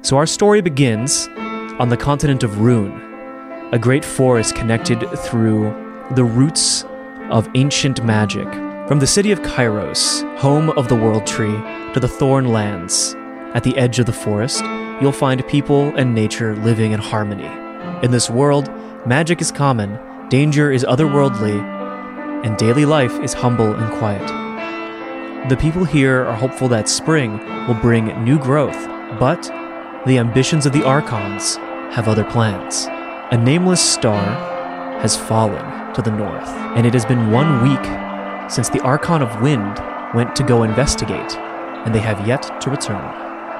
So our story begins on the continent of Rune, a great forest connected through the roots of ancient magic. From the city of Kairos, home of the World Tree, to the Thorn Lands, at the edge of the forest, you'll find people and nature living in harmony. In this world, magic is common, danger is otherworldly, and daily life is humble and quiet. The people here are hopeful that spring will bring new growth, but the ambitions of the Archons have other plans. A nameless star has fallen to the north, and it has been one week since the Archon of Wind went to go investigate, and they have yet to return.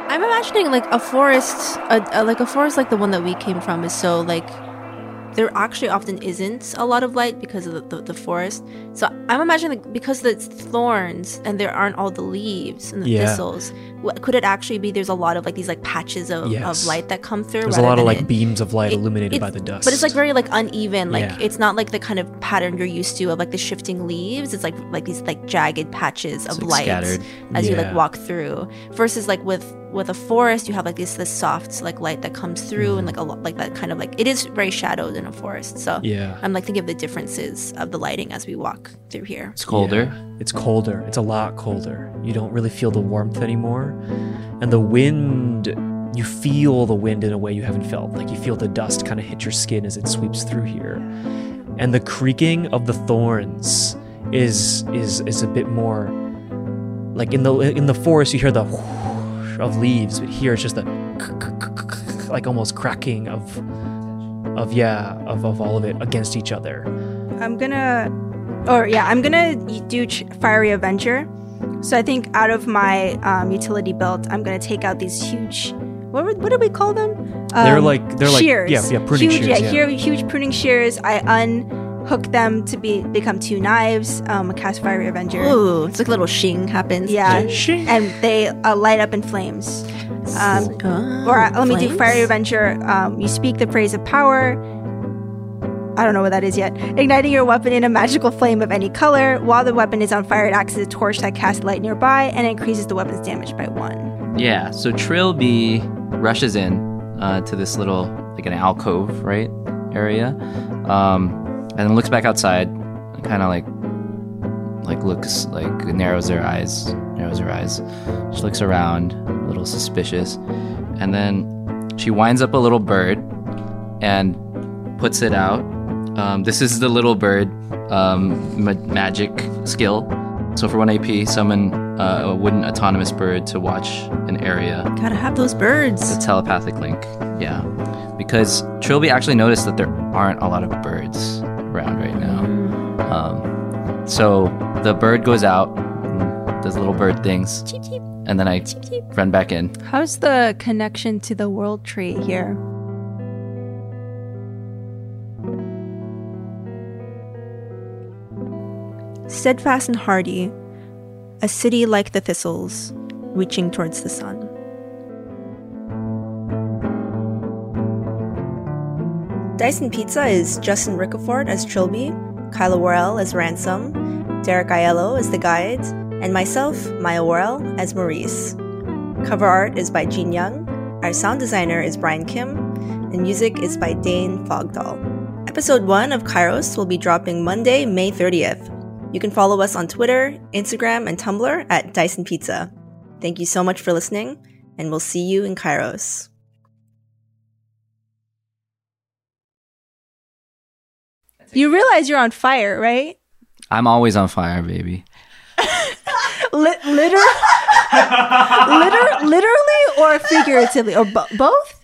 I'm imagining like a forest, a, a, like a forest like the one that we came from is so like there actually often isn't a lot of light because of the, the, the forest. So I'm imagining like, because it's thorns and there aren't all the leaves and the Yeah. thistles. What, could it actually be there's a lot of like these like patches of, Yes. of light that come through? There's a lot of like it- beams of light it- illuminated it's- by the dust. But it's like very like uneven. Like Yeah. it's not like the kind of pattern you're used to of like the shifting leaves. It's like like these like jagged patches of like light scattered. as you like walk through. Versus like with with a forest, you have like this this soft like light that comes through and like a lot like that kind of like it is very shadowed in a forest. So yeah. I'm like thinking of the differences of the lighting as we walk through here. It's colder. Yeah. It's colder. It's a lot colder. You don't really feel the warmth anymore. And the wind, you feel the wind in a way you haven't felt. Like you feel the dust kind of hit your skin as it sweeps through here. And the creaking of the thorns is is is a bit more like in the in the forest you hear the whoosh of leaves, but here it's just the like almost cracking of of yeah, of, of all of it against each other. I'm gonna, or yeah, I'm gonna do ch- Fiery Avenger. So I think out of my um, utility belt, I'm gonna take out these huge. What, were- what do we call them? They're Um, like- they're like- shears. yeah, yeah, pruning huge, shears, Yeah, yeah. here- huge pruning shears. I unhook them to be become two knives. Um, a cast Fiery Avenger. Ooh, it's like a little shing happens. Yeah, Shing. and they uh, light up in flames. Um, Oh, or uh, let me do flames? Fiery Avenger. Um, you speak the phrase of power. I don't know what that is yet. Igniting your weapon in a magical flame of any color. While the weapon is on fire, it acts as a torch that casts light nearby and increases the weapon's damage by one. Yeah, so Trilby rushes in uh, to this little, like an alcove, right, area, um, and then looks back outside, and kind of like, like looks like narrows her eyes, narrows her eyes. She looks around, a little suspicious, and then she winds up a little bird and puts it out. Um, this is the little bird um, ma- magic skill. So for one AP, summon uh, a wooden autonomous bird to watch an area. Gotta have those birds. The telepathic link, yeah. Because Trilby actually noticed that there aren't a lot of birds around right now. Um, so the bird goes out, does little bird things, Cheep, cheep, and then I cheep, cheep. run back in. How's the connection to the world tree here? Steadfast and hardy, a city like the thistles, reaching towards the sun. Dyson Pizza is Justin Rickerford as Trilby, Kyla Worrell as Ransom, Derek Aiello as the guide, and myself, Maya Worrell, as Maurice. Cover art is by Jean Young, our sound designer is Brian Kim, and music is by Dane Fogdahl. Episode 1 of Kairos will be dropping Monday, May 30th. You can follow us on Twitter, Instagram, and Tumblr at Dyson Pizza. Thank you so much for listening, and we'll see you in Kairos. You realize you're on fire, right? I'm always on fire, baby. Li- liter- liter- literally or figuratively or bo- both?